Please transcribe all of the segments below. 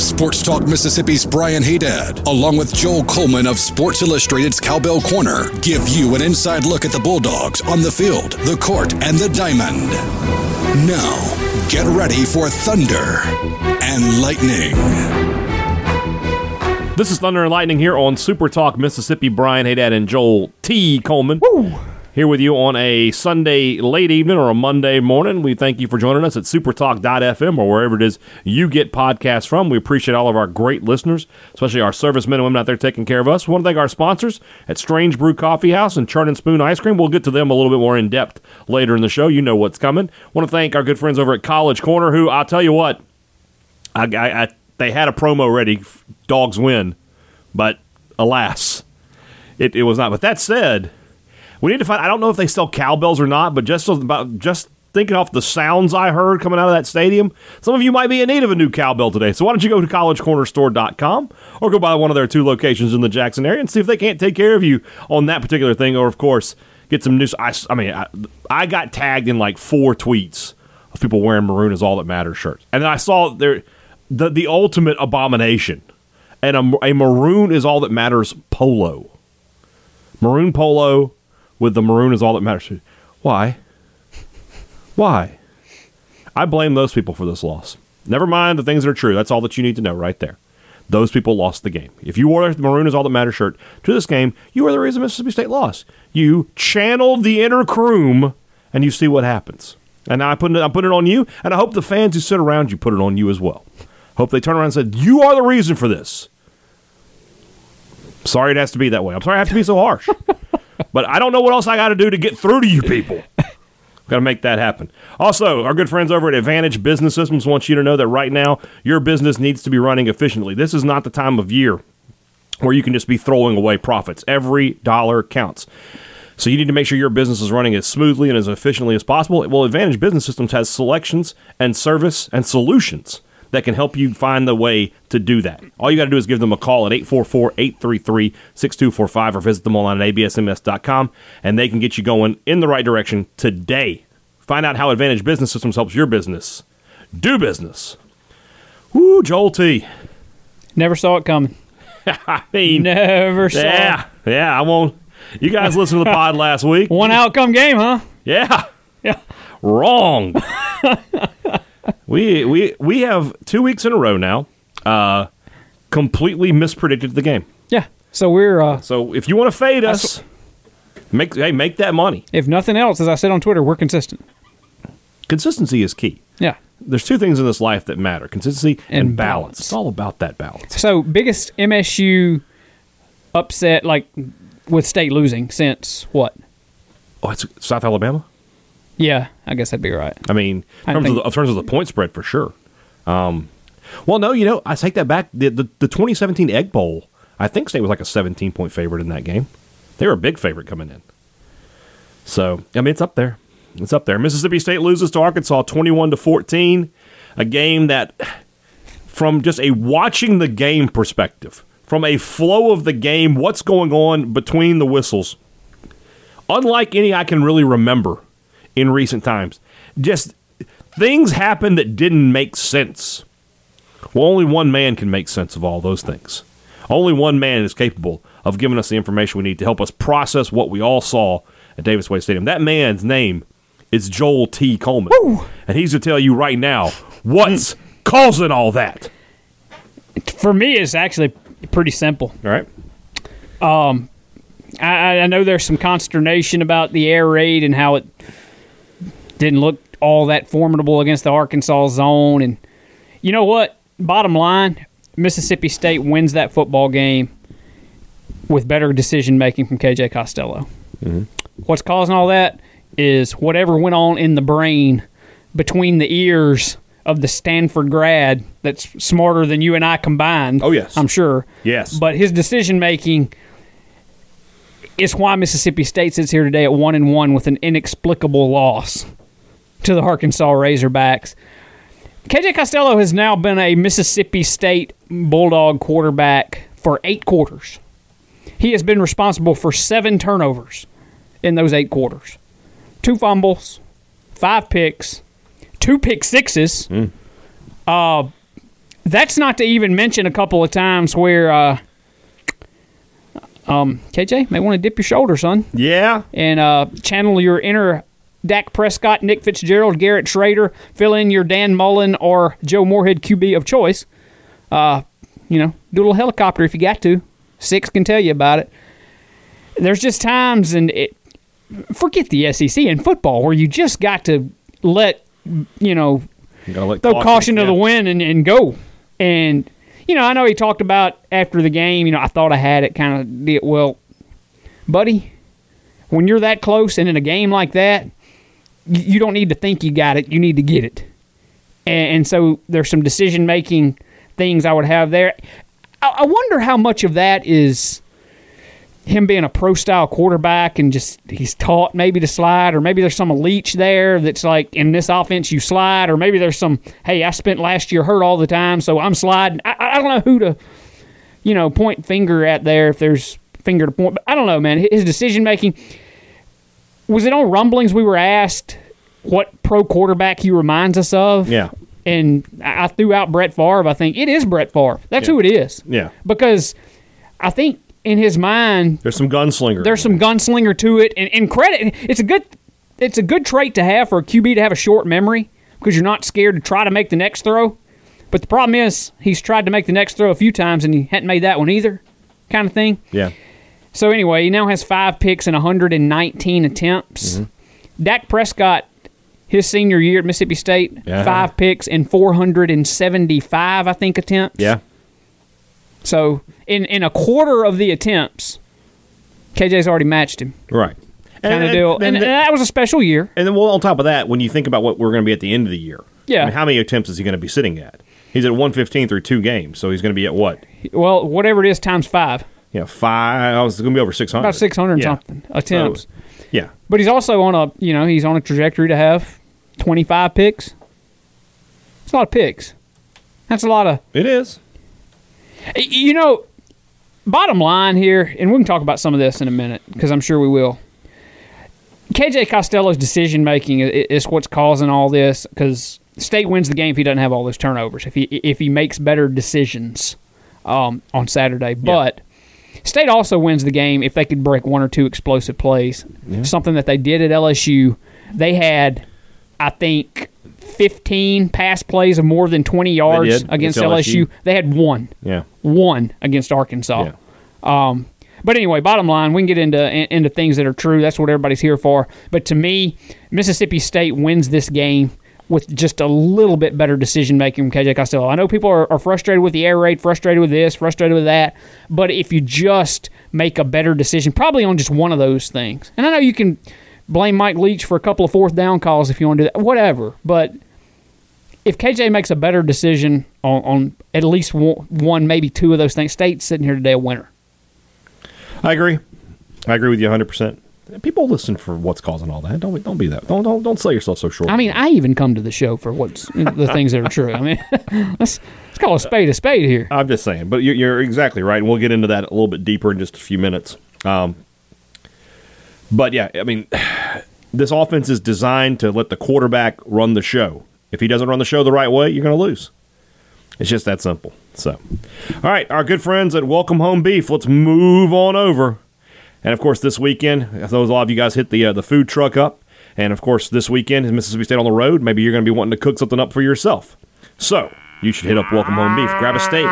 Sports Talk Mississippi's Brian Haydad, along with Joel Coleman of Sports Illustrated's Cowbell Corner, give you an inside look at the Bulldogs on the field, the court, and the diamond. Now, get ready for Thunder and Lightning. This is Thunder and Lightning here on Super Talk Mississippi. Brian Haydad and Joel T. Coleman. Here with you on a Sunday late evening or a Monday morning. We thank you for joining us at supertalk.fm or wherever it is you get podcasts from. We appreciate all of our great listeners, especially our servicemen and women out there taking care of us. We want to thank our sponsors at Strange Brew Coffee House and Churn and Spoon Ice Cream. We'll get to them a little bit more in depth later in the show. You know what's coming. want to thank our good friends over at College Corner, who I'll tell you what, I, I, I they had a promo ready. Dogs win, but alas, it, it was not. But that said, we need to find. I don't know if they sell cowbells or not, but just about just thinking off the sounds I heard coming out of that stadium, some of you might be in need of a new cowbell today. So why don't you go to collegecornerstore.com or go by one of their two locations in the Jackson area and see if they can't take care of you on that particular thing, or of course get some news. I, I mean, I, I got tagged in like four tweets of people wearing maroon is all that matters shirts, and then I saw there the the ultimate abomination, and a, a maroon is all that matters polo, maroon polo with the maroon is all that matters. Why? Why? I blame those people for this loss. Never mind the things that are true. That's all that you need to know right there. Those people lost the game. If you wore the maroon is all that matters shirt to this game, you are the reason Mississippi State lost. You channeled the inner Croom, and you see what happens. And I put it, I put it on you, and I hope the fans who sit around you put it on you as well. Hope they turn around and said, "You are the reason for this." Sorry, it has to be that way. I'm sorry I have to be so harsh, but I don't know what else I got to do to get through to you people. Got to make that happen. Also, our good friends over at Advantage Business Systems want you to know that right now your business needs to be running efficiently. This is not the time of year where you can just be throwing away profits. Every dollar counts. So you need to make sure your business is running as smoothly and as efficiently as possible. Well, Advantage Business Systems has selections and service and solutions that can help you find the way to do that. All you got to do is give them a call at 844-833-6245 or visit them online at absms.com and they can get you going in the right direction today. Find out how Advantage Business Systems helps your business do business. Woo, Joel T. Never saw it coming. I mean, Never saw yeah, yeah, I won't. You guys listened to the pod last week. One outcome game, huh? Yeah. Yeah. Wrong. we we we have two weeks in a row now. Uh, completely mispredicted the game. Yeah. So we're, uh, So if you want to fade us, make hey make that money. if nothing else, as I said on Twitter, we're consistent. Consistency is key. Yeah. There's two things in this life that matter: consistency and, And balance. balance. It's all about that balance. So biggest MSU upset, like with state losing since what? Oh, it's South Alabama. Yeah, I guess that'd be right. I mean, in I terms, of, the, in terms of the point spread, for sure. Um, well, no, you know, I take that back. The, the the 2017 Egg Bowl, I think State was like a 17 point favorite in that game. They were a big favorite coming in. So I mean, it's up there. It's up there. Mississippi State loses to Arkansas 21 to 14, a game that, from just a watching the game perspective, from a flow of the game, what's going on between the whistles, unlike any I can really remember in recent times. Just things happened that didn't make sense. Well, only one man can make sense of all those things. Only one man is capable of giving us the information we need to help us process what we all saw at Davis Wade Stadium. That man's name is Joel T. Coleman. And he's going to tell you right now what's mm. causing all that. For me, it's actually pretty simple. All right. Um, I, I know there's some consternation about the air raid and how it didn't look all that formidable against the Arkansas zone. And you know what? Bottom line, Mississippi State wins that football game with better decision making from KJ Costello. Mm-hmm. What's causing all that is whatever went on in the brain between the ears of the Stanford grad that's smarter than you and I combined. Oh, yes. I'm sure. Yes. But his decision making is why Mississippi State sits here today at one and one with an inexplicable loss. To the Arkansas Razorbacks. KJ Costello has now been a Mississippi State Bulldog quarterback for eight quarters. He has been responsible for seven turnovers in those eight quarters two fumbles, five picks, two pick sixes. Uh, that's not to even mention a couple of times where, uh, um, KJ, may want to dip your shoulder, son Yeah. and uh, channel your inner Dak Prescott, Nick Fitzgerald, Garrett Shrader, fill in your Dan Mullen or Joe Moorhead QB of choice. Uh, you know, do a little helicopter if you got to. Six can tell you about it. There's just times, and it, forget the SEC and football, where you just got to let, you know, let throw caution to the wind and, and go. And you know, I know he talked about after the game. You know, I thought I had it. Kind of did well, buddy. When you're that close and in a game like that, you, don't need to think you got it. You need to get it. And, and so there's some decision making things I would have there. I, I wonder how much of that is him being a pro style quarterback and just he's taught maybe to slide, or maybe there's some Leach there that's like in this offense you slide, or maybe there's some hey I spent last year hurt all the time so I'm sliding. I, I don't know who to you know point finger at there if there's finger to point, but I don't know, man. His decision making was it on rumblings we were asked what pro quarterback he reminds us of? Yeah. And I threw out Brett Favre. I think it is Brett Favre. That's Yeah. who it is. Yeah. Because I think in his mind There's some gunslinger. there's some gunslinger to it, and, and credit. It's a good, it's a good trait to have for a QB to have a short memory because you're not scared to try to make the next throw. But the problem is he's tried to make the next throw a few times and he hadn't made that one either, kind of thing. Yeah. So anyway, he now has five picks and 119 attempts. Mm-hmm. Dak Prescott, his senior year at Mississippi State, Yeah. five picks and 475, I think, attempts. Yeah. So in in a quarter of the attempts, KJ's already matched him, Right. kind of deal. And, and that was a special year. And then, well, on top of that, when you think about what we're going to be at the end of the year, Yeah. I mean, how many attempts is he going to be sitting at? He's at 115 through two games, so he's going to be at what? Well, whatever it is times five, You know, five. I was going to be over 600. about 600 Yeah. something attempts. So, yeah. But he's also on a you know he's on a trajectory to have 25 picks. It's a lot of picks. That's a lot of It is. You know, bottom line here, and we can talk about some of this in a minute because I'm sure we will. KJ Costello's decision making is what's causing all this because State wins the game if he doesn't have all those turnovers. If he if he makes better decisions um, on Saturday, but State also wins the game if they could break one or two explosive plays. Something that they did at LSU. They had, I think, 15 pass plays of more than 20 yards against LSU. LSU. They had one Yeah. one against Arkansas. Um, but anyway, bottom line, we can get into into things that are true. That's what everybody's here for. But to me, Mississippi State wins this game with just a little bit better decision making from KJ Costello. I know people are, are frustrated with the air raid, frustrated with this, frustrated with that. But if you just make a better decision, probably on just one of those things, and I know you can blame Mike Leach for a couple of fourth down calls if you want to do that, whatever. But if KJ makes a better decision on, on at least one, one, maybe two of those things, State's sitting here today a winner. I agree. I agree with you 100%. People listen for what's causing all that. Don't don't be that. Don't don't don't sell yourself so short. I mean, I even come to the show for what's the things that are true. I mean, let's, let's call a spade a spade here. I'm just saying, but you're, you're exactly right, and we'll get into that a little bit deeper in just a few minutes. Um, but yeah, I mean, this offense is designed to let the quarterback run the show. If he doesn't run the show the right way, you're going to lose. It's just that simple. So, all right, our good friends at Welcome Home Beef. Let's move on over. And of course, this weekend, those a lot of you guys hit the uh, the food truck up. And of course, this weekend is Mississippi State on the road. Maybe you're going to be wanting to cook something up for yourself. So you should hit up Welcome Home Beef. Grab a steak,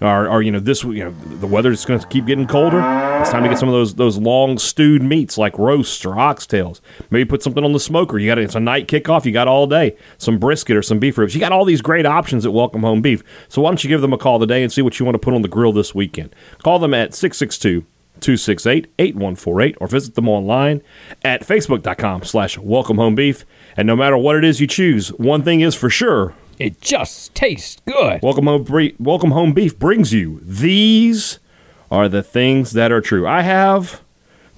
or, or you know this you know the weather's going to keep getting colder. It's time to get some of those those long stewed meats like roasts or oxtails. Maybe put something on the smoker. You got it's a night kickoff. You got all day some brisket or some beef ribs. You got all these great options at Welcome Home Beef. So why don't you give them a call today and see what you want to put on the grill this weekend? Call them at 662 268 8148 or visit them online at facebook.com slash welcome home beef. And no matter what it is you choose, one thing is for sure It just tastes good. Welcome Home, Bre- Welcome Home Beef brings you these are the things that are true. I have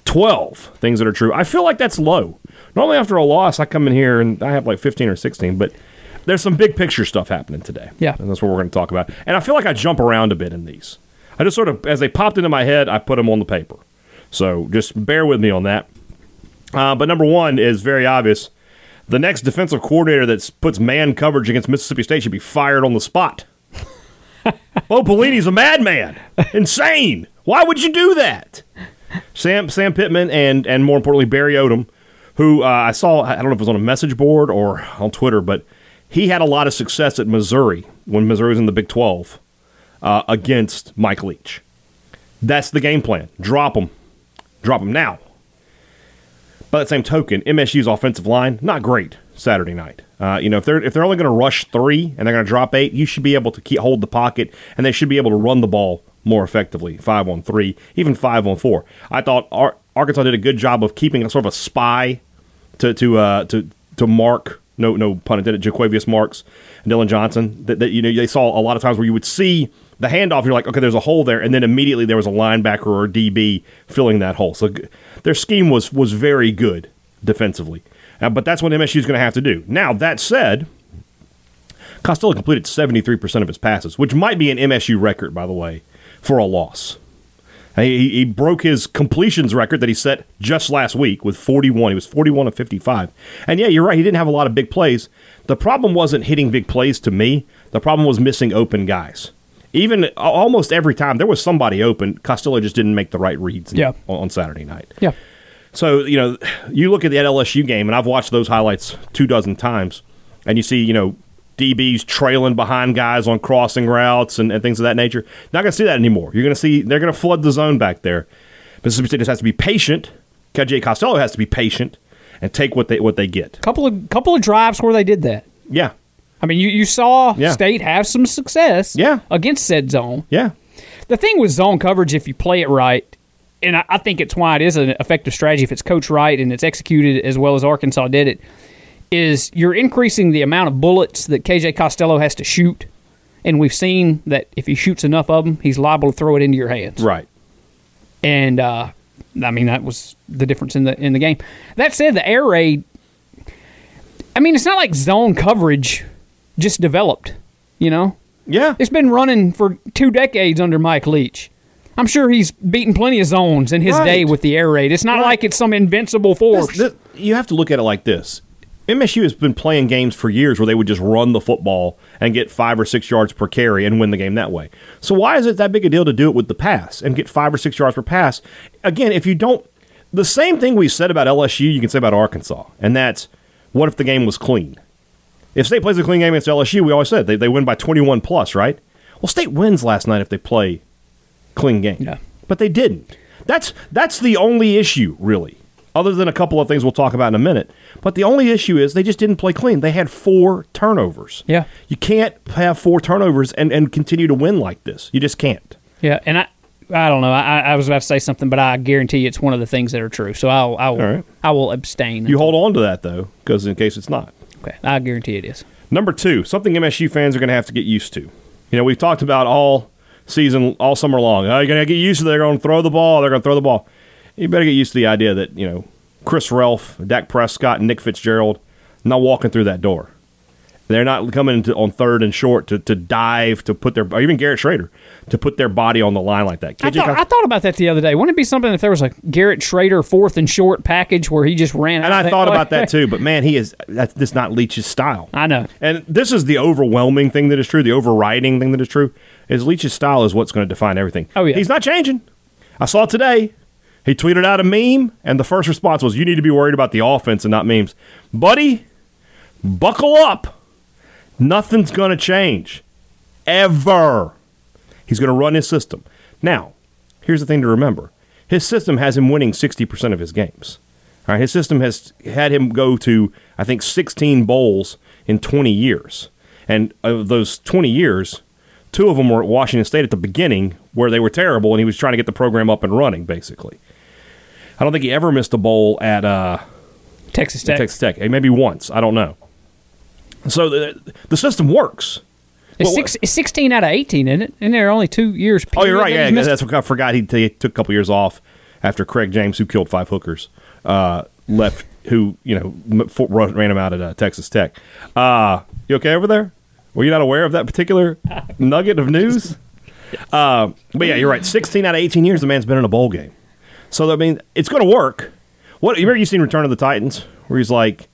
12 things that are true. I feel like that's low. Normally after a loss, I come in here and I have like 15 or 16, but there's some big picture stuff happening today. Yeah. And that's what we're going to talk about. And I feel like I jump around a bit in these. I just sort of, as they popped into my head, I put them on the paper. So just bear with me on that. Uh, but number one is very obvious. The next defensive coordinator that puts man coverage against Mississippi State should be fired on the spot. Bo Pelini's a madman. Insane. Why would you do that? Sam Sam Pittman and and more importantly Barry Odom, who uh, I saw I don't know if it was on a message board or on Twitter, but he had a lot of success at Missouri when Missouri was in the Big Twelve uh, against Mike Leach. That's the game plan. Drop him, drop him now. By that same token, MSU's offensive line not great Saturday night. Uh, you know, if they're if they're only going to rush three and they're going to drop eight, you should be able to keep, hold the pocket, and they should be able to run the ball more effectively. Five on three, even five on four. I thought Ar- Arkansas did a good job of keeping a sort of a spy to to uh, to to mark. No, no pun intended. Jo'quavious Marks Dillon Johnson. That, that you know they saw a lot of times where you would see the handoff. You're like, okay, there's a hole there, and then immediately there was a linebacker or a DB filling that hole. So their scheme was was very good defensively. Uh, but that's what MSU is going to have to do. Now that said, Costello completed 73% of his passes, which might be an MSU record, by the way, for a loss. He, he broke his completions record that he set just last week with 41. He was 41 of 55. And yeah, you're right. He didn't have a lot of big plays. The problem wasn't hitting big plays to me. The problem was missing open guys. Even almost every time there was somebody open, Costello just didn't make the right reads yeah. on, on Saturday night. Yeah. So, you know, you look at the LSU game, and I've watched those highlights two dozen times, and you see, you know, DBs trailing behind guys on crossing routes and, and things of that nature. Not going to see that anymore. You're going to see they're going to flood the zone back there. Mississippi State just has to be patient. KJ Costello has to be patient and take what they what they get. Couple of couple of drives where they did that. Yeah. I mean, you, you saw Yeah. State have some success Yeah. against said zone. Yeah. The thing with zone coverage, if you play it right, and I, I think it's why it is an effective strategy if it's coached right and it's executed as well as Arkansas did it, is you're increasing the amount of bullets that KJ Costello has to shoot. And we've seen that if he shoots enough of them, he's liable to throw it into your hands. Right. And uh, I mean that was the difference in the in the game. That said, the air raid. I mean, it's not like zone coverage just developed. You know, Yeah. it's been running for two decades under Mike Leach. I'm sure he's beaten plenty of zones in his Right. day with the air raid. It's not Right. like it's some invincible force. This- this- you have to look at it like this. MSU has been playing games for years where they would just run the football and get five or six yards per carry and win the game that way. So why is it that big a deal to do it with the pass and get five or six yards per pass? Again, if you don't, the same thing we said about LSU, you can say about Arkansas, and that's what if the game was clean? If State plays a clean game against LSU, we always said they, they win by 21 plus, right? Well, State wins last night if they play clean game. Yeah. But they didn't. That's that's the only issue, really. Other than a couple of things we'll talk about in a minute. But the only issue is they just didn't play clean. They had four turnovers. Yeah. You can't have four turnovers and, and continue to win like this. You just can't. yeah, and I, I don't know. I, I was about to say something, but I guarantee you it's one of the things that are true. So I'll, I'll, All right. I will abstain. You hold on to that though, because in case it's not. Okay, I guarantee it is. Number two, something MSU fans are going to have to get used to. You know, we've talked about all season, all summer long. Oh, you're going to get used to. They're going to throw the ball. They're going to throw the ball. You better get used to the idea that you know Chris Relf, Dak Prescott, and Nick Fitzgerald not walking through that door. They're not coming into, on third and short to, to dive to put their or even Garrett Shrader to put their body on the line like that. I thought, Cox- I thought about that the other day. Wouldn't it be something if there was a Garrett Shrader fourth and short package where he just ran? and I thought about that too, but man, he is that's this not Leach's style. I know. And this is the overwhelming thing that is true, the overriding thing that is true, is Leach's style is what's going to define everything. Oh, yeah. He's not changing. I saw today. He tweeted out a meme, and the first response was, You need to be worried about the offense and not memes. Buddy, buckle up. Nothing's going to change. Ever. He's going to run his system. Now, here's the thing to remember his system has him winning 60% of his games. All right, his system has had him go to, I think, 16 bowls in 20 years. And of those 20 years, two of them were at Washington State at the beginning where they were terrible, and he was trying to get the program up and running, basically. I don't think he ever missed a bowl at uh, Texas Tech. Texas Tech. Maybe once. I don't know. So the, the system works. It's, Well, six, it's 16 out of 18, isn't it? And there are only two years. Oh, you're right. Yeah, that's what I forgot. He, he took a couple years off after Craig James, who killed five hookers, uh, left who you know m- for- ran him out at uh, Texas Tech. Uh, you okay over there? Were you not aware of that particular nugget of news? Uh, but yeah, you're right. 16 out of 18 years, the man's been in a bowl game. So I mean, it's going to work. What you remember? You seen Return of the Titans, where he's like,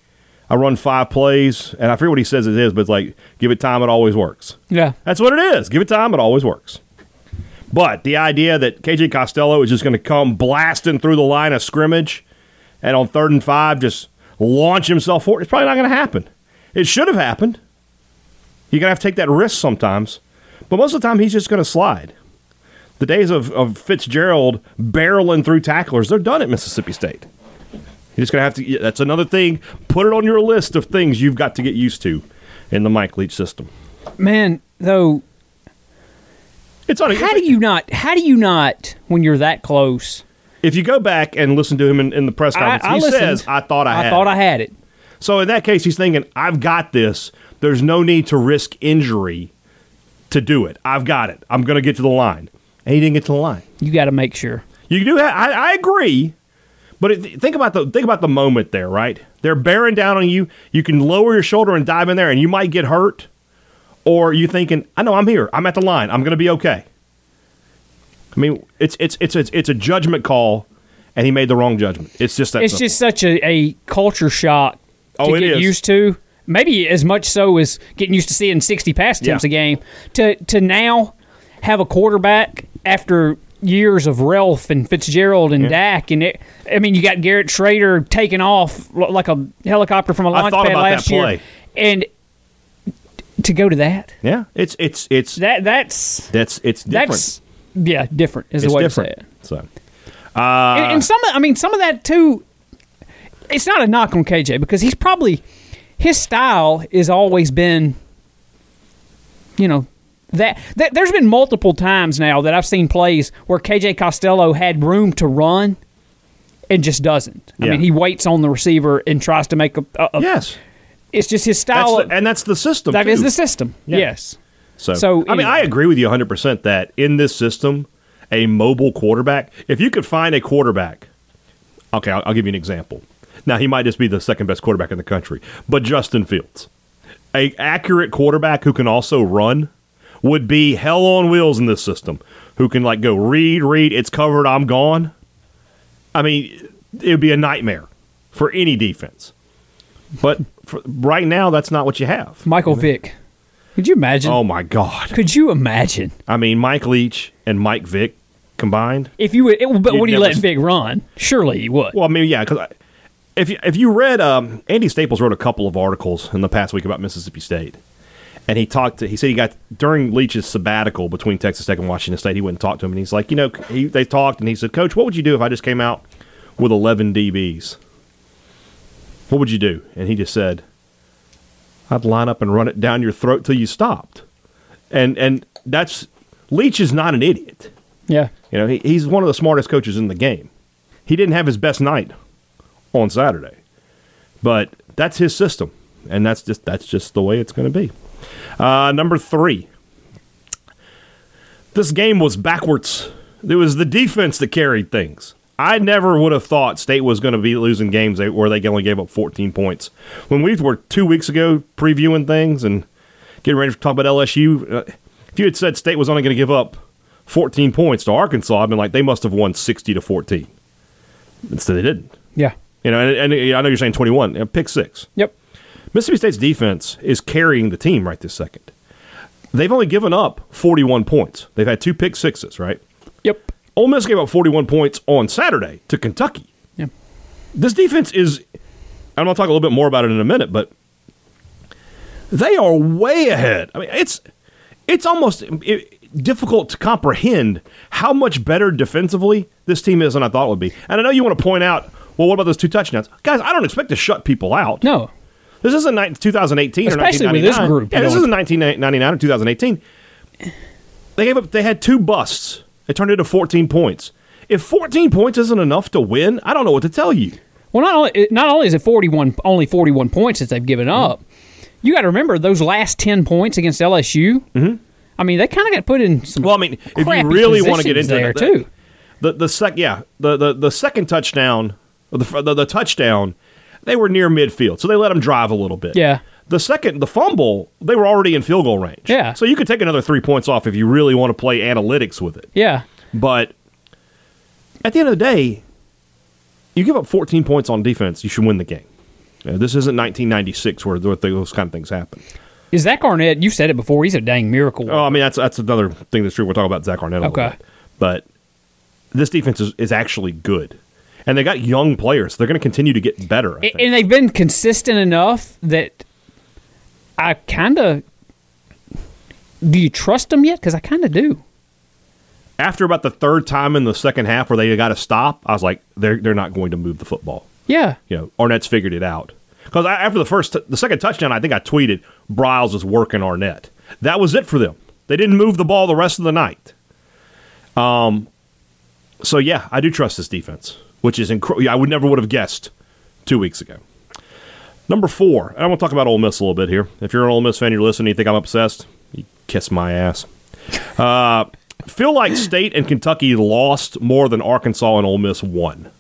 "I run five plays," and I forget what he says it is, but it's like, "Give it time, it always works." Yeah. That's what it is. Give it time, it always works. But the idea that KJ Costello is just going to come blasting through the line of scrimmage and on third and five just launch himself forward, it's probably not going to happen. It should have happened. You're going to have to take that risk sometimes. But most of the time, he's just going to slide. The days of, of Fitzgerald barreling through tacklers, they're done at Mississippi State. You're just going to have to, that's another thing. Put it on your list of things you've got to get used to in the Mike Leach system. Man, though, It's on. how do you not? How do you not when you're that close? If you go back and listen to him in, in the press I, conference, I he listened. says, "I thought I, I had thought it." I had it. So in that case, he's thinking, "I've got this. There's no need to risk injury to do it. I've got it. I'm going to get to the line." And he didn't get to the line. You got to make sure. You do. Have, I, I agree, but it, think about the think about the moment there. Right, they're bearing down on you. You can lower your shoulder and dive in there, and you might get hurt. Or you thinking, "I know I'm here. I'm at the line. I'm going to be okay." I mean, it's it's it's it's, it's a judgment call, and he made the wrong judgment. It's just that. It's simple. just such a, a culture shock to Oh, get is. used to. Maybe as much so as getting used to seeing 60 pass attempts Yeah. a game. To to now have a quarterback after years of Relf and Fitzgerald and Dak and it, I mean you got Garrett Shrader taking off like a helicopter from a launch pad last year, and to go to that Yeah, it's it's it's that that's that's it's different. that's yeah different is it's the way different. to say it. So and, uh, and some, I mean, some of that too. It's not a knock on KJ because he's probably his style has always been, you know, that, that there's been multiple times now that I've seen plays where KJ Costello had room to run and just doesn't. I Yeah. mean, he waits on the receiver and tries to make a. a, a- yes, it's just his that's style. the, and that's the system. that is too. the system. Yeah. Yes. So, So, I mean. I agree with you 100 percent that in this system, a mobile quarterback, if you could find a quarterback, okay, I'll, I'll give you an example. Now he might just be the second best quarterback in the country, but Justin Fields, a accurate quarterback who can also run, would be hell on wheels in this system. Who can like go read, read, it's covered, I'm gone. I mean, it would be a nightmare for any defense. But right now, that's not what you have. Michael Vick. Could you imagine? Oh my God! Could you imagine I mean, Mike Leach and Mike Vick combined. if you would? It, but would never let Vick run? Surely you would. Well, I mean, yeah, because if you, if you read, um, Andy Staples wrote a couple of articles in the past week about Mississippi State, and he talked. To, he said he got during Leach's sabbatical between Texas Tech and Washington State. He went and talked to him, and he's like, you know, he, they talked, and he said, Coach, what would you do if I just came out with eleven DBs? What would you do? And he just said, I'd line up and run it down your throat till you stopped. And and that's Leach is not an idiot. Yeah. You know, he, he's one of the smartest coaches in the game. He didn't have his best night on Saturday, but that's his system, and that's just that's just the way it's going to be. Uh, number three, this game was backwards. It was the defense that carried things. I never would have thought State was going to be losing games they- where they only gave up 14 points. When we were two weeks ago previewing things and getting ready to talk about LSU, uh, if you had said State was only going to give up 14 points to Arkansas, I'd been like, they must have won 60 to 14. Instead, they didn't. Yeah. You know, and, and I know you're saying 21, uh, pick six. Yep. Mississippi State's defense is carrying the team right this second. They've only given up 41 points. They've had two pick sixes, right? Yep. Ole Miss gave up 41 points on Saturday to Kentucky. Yep. This defense is, I'm going to talk a little bit more about it in a minute, but they are way ahead. I mean, it's it's almost it, difficult to comprehend how much better defensively this team is than I thought it would be. And I know you want to point out, well, what about those two touchdowns, guys? I don't expect to shut people out. No. This isn't ni- 2018 Especially or with this group, Yeah, you this know. isn't 1999 or 2018. They gave up. They had two busts. They turned it into 14 points. If 14 points isn't enough to win, I don't know what to tell you. Well, not only not only is it forty one only forty one points that they've given Mm-hmm. up, you got to remember those last ten points against LSU. Mm-hmm. I mean, they kind of got put in some. Well, I mean, if you really want to get into there it, too. the the sec yeah the, the the second touchdown, the, the the touchdown, they were near midfield, so they let them drive a little bit. Yeah. The second, the fumble, they were already in field goal range. Yeah. So you could take another three points off if you really want to play analytics with it. Yeah. But at the end of the day, you give up 14 points on defense, you should win the game. This isn't 1996 where th- those kind of things happen. Is Zach Arnett? You've said it before. He's a dang miracle. Oh, I mean that's that's another thing that's true. We'll talk about Zach Arnett. A little Okay. bit. but this defense is, is actually good, and they got young players. They're going to continue to get better. I A- think. and they've been consistent enough that I kind of. Do you trust them yet? Because I kind of do. After about the third time in the second half where they got to stop, I was like, they're they're not going to move the football. Yeah. You know, Arnett's figured it out. Because after the first, the second touchdown, I think I tweeted, Briles is working Arnett. That was it for them. They didn't move the ball the rest of the night. Um, so yeah, I do trust this defense, which is incredible. I would never would have guessed two weeks ago. Number four, and I want to talk about Ole Miss a little bit here. If you're an Ole Miss fan, you're listening, you think I'm obsessed, you kiss my ass. Uh, feel like State and Kentucky lost more than Arkansas and Ole Miss won.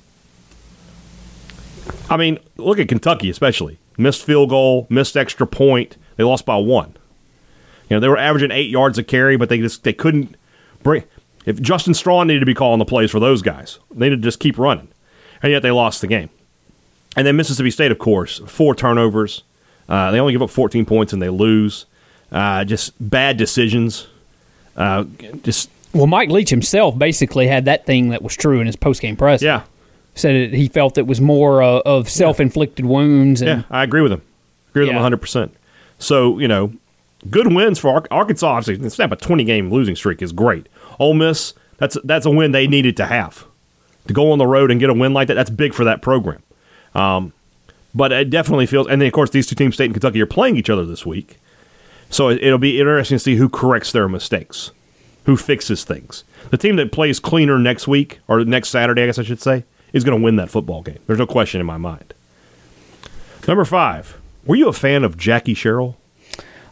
I mean, look at Kentucky especially. Missed field goal, missed extra point. They lost by one. You know, they were averaging eight yards a carry, but they just they couldn't bring. If Justin Strawn needed to be calling the plays for those guys, they needed to just keep running, and yet they lost the game. And then Mississippi State, of course, four turnovers. Uh, they only give up 14 points and they lose. Uh, just bad decisions. Uh, just Well, Mike Leach himself basically had that thing that was true in his postgame press. yeah, Said it, he felt it was more uh, of self inflicted wounds. And, Yeah, I agree with him. Agree with Yeah. him 100. percent So you know, good wins for Arkansas. Obviously, not a 20 game losing streak is great. Ole Miss, that's that's a win they needed to have to go on the road and get a win like that. That's big for that program. Um, but it definitely feels. And then of course, these two teams, State and Kentucky, are playing each other this week. So it, it'll be interesting to see who corrects their mistakes, who fixes things. The team that plays cleaner next week or next Saturday, I guess I should say, is going to win that football game. There's no question in my mind. Number five. Were you a fan of Jackie Sherrill?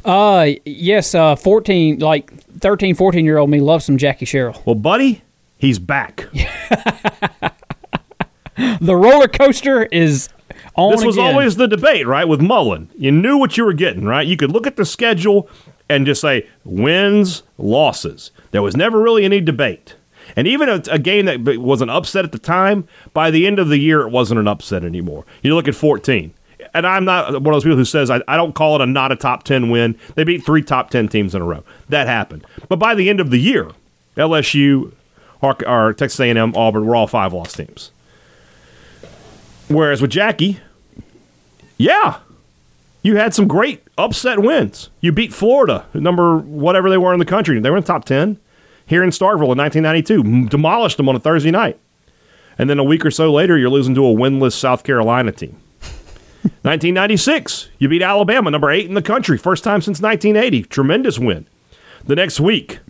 Uh, yes, uh, 14, like 13, 14 year old me loves some Jackie Sherrill. Well, buddy, he's back. The roller coaster is on. this was again. always the debate, right? With Mullen, you knew what you were getting, right? You could look at the schedule and just say wins, losses. There was never really any debate. And even a, a game that was an upset at the time, by the end of the year, it wasn't an upset anymore. You look at 14. And I'm not one of those people who says I, I don't call it a not a top 10 win. They beat three top 10 teams in a row. That happened. But by the end of the year, LSU, or, Texas A&M, Auburn were all five loss teams. Whereas with Jackie, yeah, you had some great upset wins. You beat Florida, number whatever they were in the country. They were in the top 10 here in Starkville in 1992, demolished them on a Thursday night. And then a week or so later, you're losing to a winless South Carolina team. 1996, you beat Alabama, number eight in the country, first time since 1980. Tremendous win. The next week,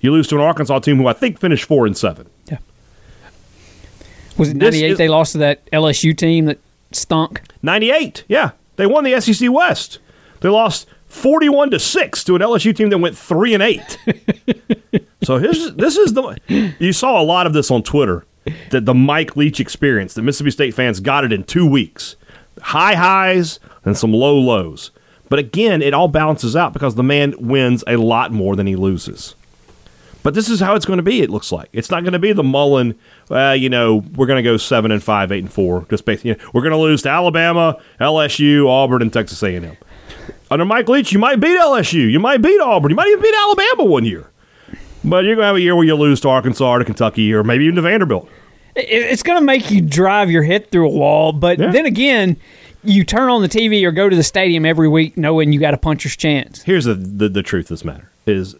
you lose to an Arkansas team who I think finished four and seven. Yeah. Was it 98 they lost to that LSU team that stunk? 98. Yeah. They won the SEC West. They lost 41 to 6 to an LSU team that went 3 and 8. so here's, this is the You saw a lot of this on Twitter that the Mike Leach experience, the Mississippi State fans got it in 2 weeks. High highs and some low lows. But again, it all balances out because the man wins a lot more than he loses. But this is how it's going to be. It looks like it's not going to be the Mullen. Uh, you know, we're going to go seven and five, eight and four. Just basically, you know, we're going to lose to Alabama, LSU, Auburn, and Texas A&M. Under Mike Leach, you might beat LSU, you might beat Auburn, you might even beat Alabama one year. But you're going to have a year where you lose to Arkansas, or to Kentucky, or maybe even to Vanderbilt. It's going to make you drive your head through a wall, but Yeah. then again, you turn on the TV or go to the stadium every week knowing you got a puncher's chance. Here's the, the the truth of this matter is,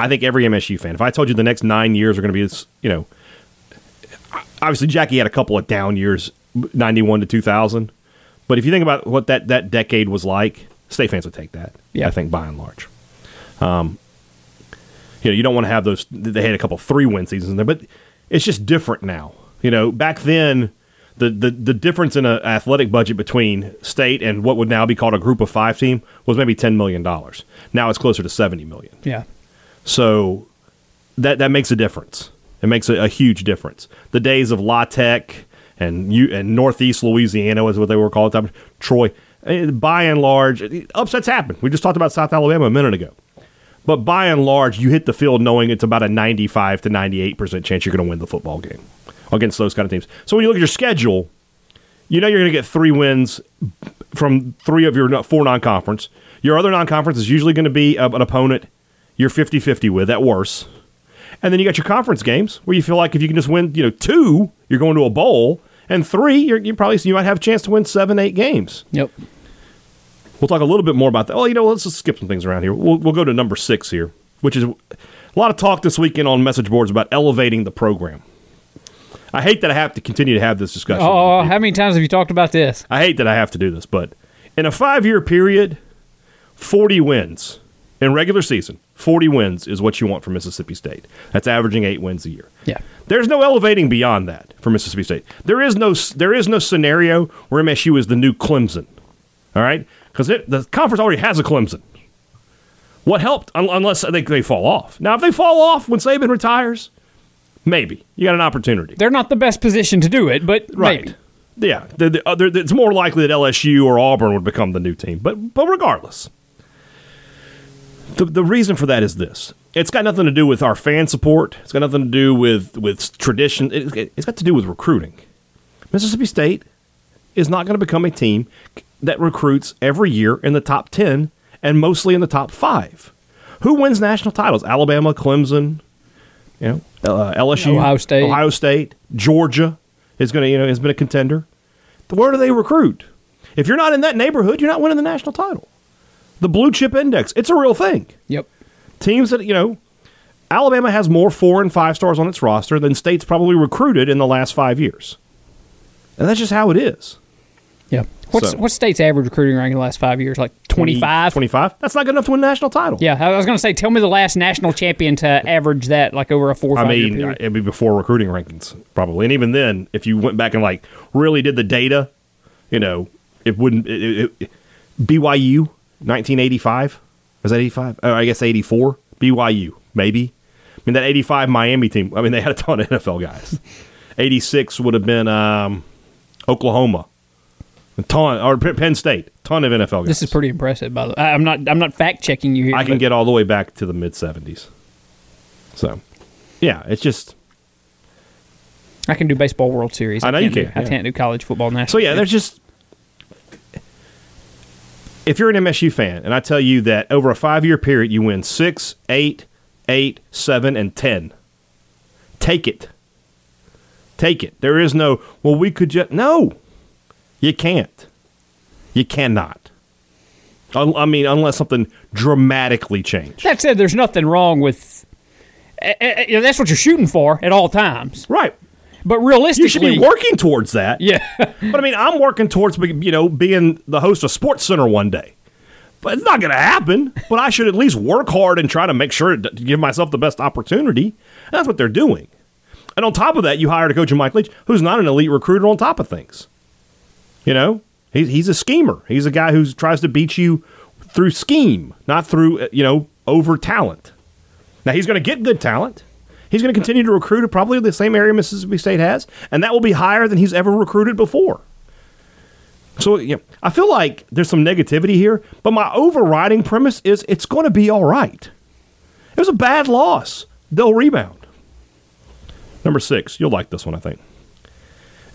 I think every MSU fan. If I told you the next nine years are going to be this, you know, obviously Jackie had a couple of down years, ninety one to two thousand. But if you think about what that that decade was like, state fans would take that. Yeah. I think by and large. Um, you know, you don't want to have those. They had a couple three win seasons there, but it's just different now. You know, back then, the the, the difference in an athletic budget between state and what would now be called a group of five team was maybe ten million dollars. Now it's closer to seventy million. Yeah. So that that makes a difference. It makes a, a huge difference. The days of La Tech and you and Northeast Louisiana was what they were called at the time. Troy. Eh, By and large, upsets happen. We just talked about South Alabama a minute ago. But by and large, you hit the field knowing it's about a 95 to 98% chance you're going to win the football game against those kind of teams. So when you look at your schedule, you know you're going to get three wins from three of your four non conference. Your other non conference is usually going to be an opponent you're 50 50 with at worst. And then you got your conference games where you feel like if you can just win, you know, two, you're going to a bowl, and three, you're, you probably you might have a chance to win seven, eight games. Yep. We'll talk a little bit more about that. Well, you know, let's just skip some things around here. We'll, we'll go to number six here, which is a lot of talk this weekend on message boards about elevating the program. I hate that I have to continue to have this discussion. Oh, oh how many times have you talked about this? I hate that I have to do this, but in a five year period, 40 wins in regular season, 40 wins is what you want for Mississippi State. That's averaging eight wins a year. Yeah. There's no elevating beyond that for Mississippi State. There is no there is no scenario where MSU is the new Clemson. All right, because the conference already has a Clemson. What helped un- unless they, they fall off? Now, if they fall off when Saban retires, maybe you got an opportunity. They're not the best position to do it, but maybe. Yeah, other, uh, it's more likely that LSU or Auburn would become the new team. But but regardless, the the reason for that is this: it's got nothing to do with our fan support. It's got nothing to do with with tradition. It, it's got to do with recruiting. Mississippi State is not going to become a team that recruits every year in the top ten and mostly in the top five. Who wins national titles? Alabama, Clemson, you know, uh, LSU, Ohio State. Ohio State, Georgia is going to you know has been a contender. Where do they recruit? If you're not in that neighborhood, you're not winning the national title. The blue chip index, it's a real thing. Yep. Teams that you know, Alabama has more four and five stars on its roster than states probably recruited in the last five years, and that's just how it is. Yeah. What's So- what's state's average recruiting rank in the last five years? Like 25? 25. That's not good enough to win a national title. Yeah, I was going to say, tell me the last national champion to average that like over a four or I mean, it'd be before recruiting rankings, probably. And even then, if you went back and like really did the data, you know, it wouldn't. It, it, it- BYU, 1985. Was that 85? Oh, I guess 84. BYU, maybe. I mean, that 85 Miami team, I mean, they had a ton of NFL guys. 86 would have been um, Oklahoma. A ton, or Penn State, ton of NFL guys. this is pretty impressive, by the way. I- I'm not I'm not fact checking you here. I can get all the way back to the mid 70s. So, yeah, it's just. I can do baseball World Series. I know you can, do- I can't do college football national. So yeah, there's just if you're an MSU fan, and I tell you that over a five year period you win six, eight, eight, seven, and ten. Take it. Take it. There is no well we could just no. You can't. You cannot. I mean, unless something dramatically changed. That said, there's nothing wrong with. eh, eh, you know, that's what you're shooting for at all times. Right. But realistically, You should be working towards that. Yeah, But I mean, I'm working towards you know being the host of Sports Center one day. But it's not going to happen. But I should at least work hard and try to make sure to give myself the best opportunity. And that's what they're doing. And on top of that, you hired a coach in Mike Leach, who's not an elite recruiter. On top of things, you know, he's he's a schemer. He's a guy who tries to beat you through scheme, not through uh, you know over talent. Now he's going to get good talent. He's going to continue to recruit at probably the same area Mississippi State has, and that will be higher than he's ever recruited before. So you know, I feel like there's some negativity here, but my overriding premise is it's going to be all right. It was a bad loss. They'll rebound. Number six, you'll like this one, I think.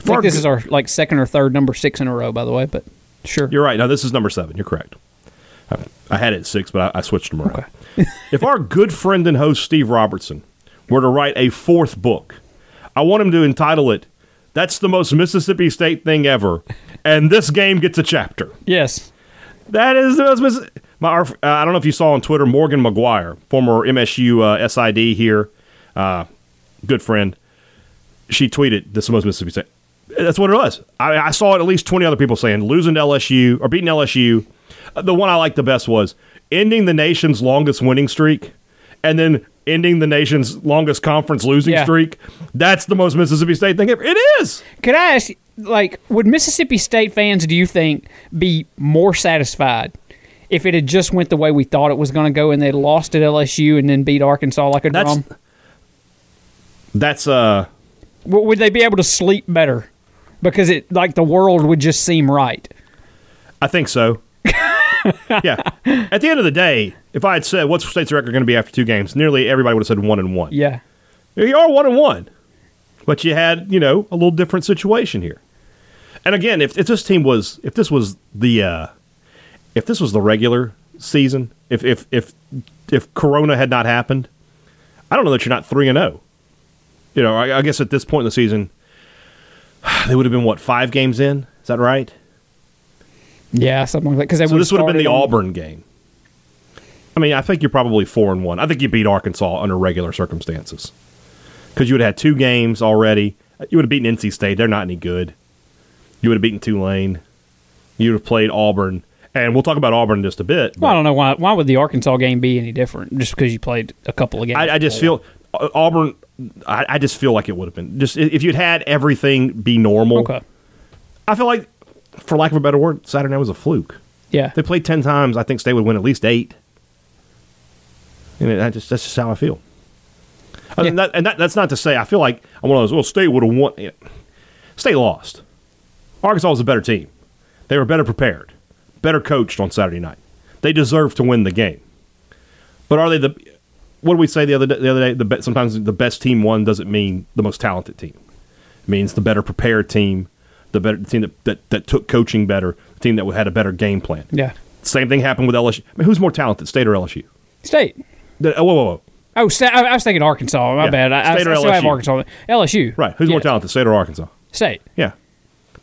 I think this is our like second or third number six in a row, by the way. But sure, You're right. Now this is number seven. You're correct. I, I had it at six, but I, I switched them around. if our good friend and host Steve Robertson were to write a fourth book, I want him to entitle it "That's the most Mississippi State thing ever," and this game gets a chapter. yes, That is the most. Missi- My, uh, I don't know if you saw on Twitter Morgan McGuire, former MSU uh, SID here, uh, good friend. She tweeted, "This most Mississippi State." That's what it was. I, I saw at least twenty other people saying losing to LSU or beating LSU. Uh, The one I liked the best was ending the nation's longest winning streak, and then ending the nation's longest conference losing Yeah. streak. That's the most Mississippi State thing ever. It is. Could I ask, like, would Mississippi State fans, do you think, be more satisfied if it had just went the way we thought it was going to go and they lost at LSU and then beat Arkansas like a That's drum? that's uh Would they be able to sleep better because it like the world would just seem right. I think so. yeah. At the end of the day, if I had said what's the State's record going to be after two games, nearly everybody would have said one and one. Yeah. You are one and one, but you had you know a little different situation here. And again, if, if this team was if this was the uh, if this was the regular season, if if if if Corona had not happened, I don't know that you're not three and zero. You know, I, I guess at this point in the season, they would have been what five games in. Is that right? Yeah, something like that. Because So this would have been the on- Auburn game. I mean, I think you're probably four and one. I think you beat Arkansas under regular circumstances because you would have had two games already. You would have beaten NC State. They're not any good. You would have beaten Tulane. You would have played Auburn, and we'll talk about Auburn in just a bit. Well, I don't know why. Why would the Arkansas game be any different? Just because you played a couple of games. I, I just feel uh, Auburn. I, I just feel like it would have been just if you'd had everything be normal. okay. I feel like, for lack of a better word, Saturday night was a fluke. Yeah. They played ten times. I think State would win at least eight. And it, I just that's just how I feel. And, that, and that, that's not to say I feel like I'm one of those. Well, State would have won. Yeah. State lost. Arkansas was a better team. They were better prepared, better coached on Saturday night. They deserve to win the game. But are they the? What did we say the other day, the other day? The be, sometimes the best team won doesn't mean the most talented team. It means the better prepared team, the better the team that, that, that took coaching better, the team that had a better game plan. Yeah. Same thing happened with LSU. I mean, who's more talented, State or LSU? State. The- oh, whoa, whoa, whoa. Oh, Sta- I I was thinking Arkansas. My Yeah. bad. I, I, State or I still have Arkansas. LSU. Right. Who's more talented, State or Arkansas? State. Yeah.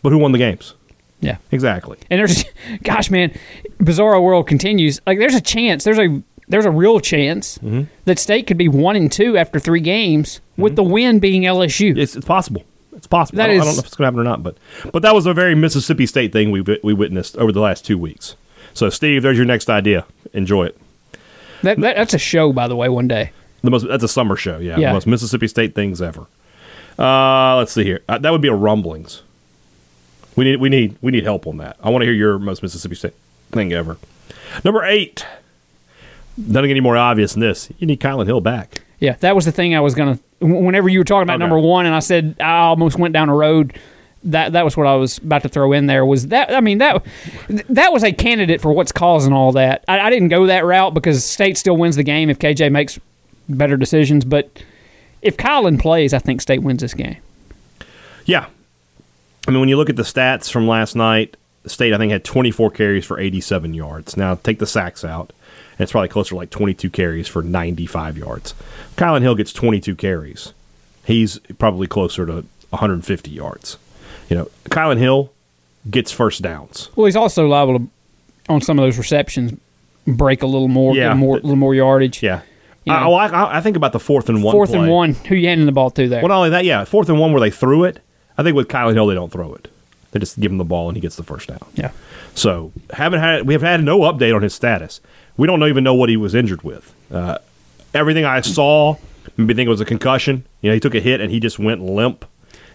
But who won the games? Yeah. Exactly. And there's, gosh, man, Bizarro World continues. Like, there's a chance. There's a there's a real chance Mm-hmm. that State could be one and two after three games, with the win being LSU. It's, it's possible. It's possible. That I, don't, I don't know if it's going to happen or not, but but that was a very Mississippi State thing we we witnessed over the last two weeks. So, Steve, there's your next idea. Enjoy it. That, that that's a show, by the way. One day. The most that's a summer show. Yeah, Yeah. the most Mississippi State things ever. Uh, let's see here. Uh, that would be a rumblings. We need we need we need help on that. I want to hear your most Mississippi State thing ever. Number eight. Nothing any more obvious than this. You need Kylan Hill back. Yeah, that was the thing I was gonna. Whenever you were talking about Okay. number one, and I said I almost went down a road. That that was what I was about to throw in there. Was that? I mean that that was a candidate for what's causing all that. I, I didn't go that route because State still wins the game if KJ makes better decisions. But if Kylan plays, I think State wins this game. Yeah. I mean, when you look at the stats from last night, State, I think, had 24 carries for 87 yards. Now, take the sacks out, it's probably closer to like 22 carries for 95 yards. Kylan Hill gets 22 carries. He's probably closer to 150 yards. You know, Kylan Hill gets first downs. Well, he's also liable to on some of those receptions break a little more, Yeah. get a little more yardage. Yeah. You I, know. well, I, I think about the fourth and one. Fourth and one, who you handing the ball to there? Well, not only that, yeah, fourth and one where they threw it. I think with Kylan Hill, they don't throw it. They just give him the ball and he gets the first down. yeah. So haven't had we have had no update on his status. We don't even know what he was injured with. Uh, everything I saw, maybe think it was a concussion. You know, he took a hit and he just went limp,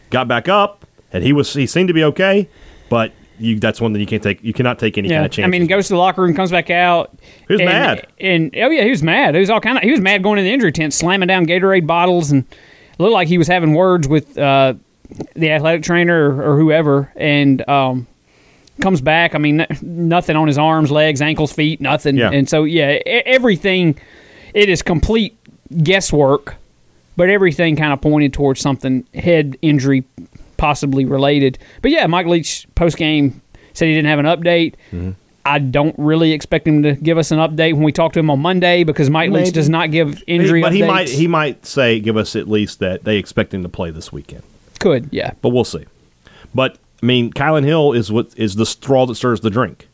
got back up, and he was he seemed to be okay. But you, that's one that you can't take. You cannot take any Yeah, kind of chance. I mean, he goes to the locker room, comes back out. He was and, mad. and oh yeah, he was mad. He was all kind of. He was mad going to the injury tent, slamming down Gatorade bottles, and looked like he was having words with uh, the athletic trainer or, or whoever. And um, comes back. I mean, n- nothing on his arms, legs, ankles, feet, nothing. Yeah. And so yeah, e- everything. It is complete guesswork, but everything kind of pointed towards something head injury, possibly related. But yeah, Mike Leach post game said he didn't have an update. Mm-hmm. I don't really expect him to give us an update when we talk to him on Monday because Mike Leach does not give injury but he updates. might he might say give us at least that they expect him to play this weekend. could, yeah. but we'll see. But I mean, Kylan Hill is what is the straw that stirs the drink.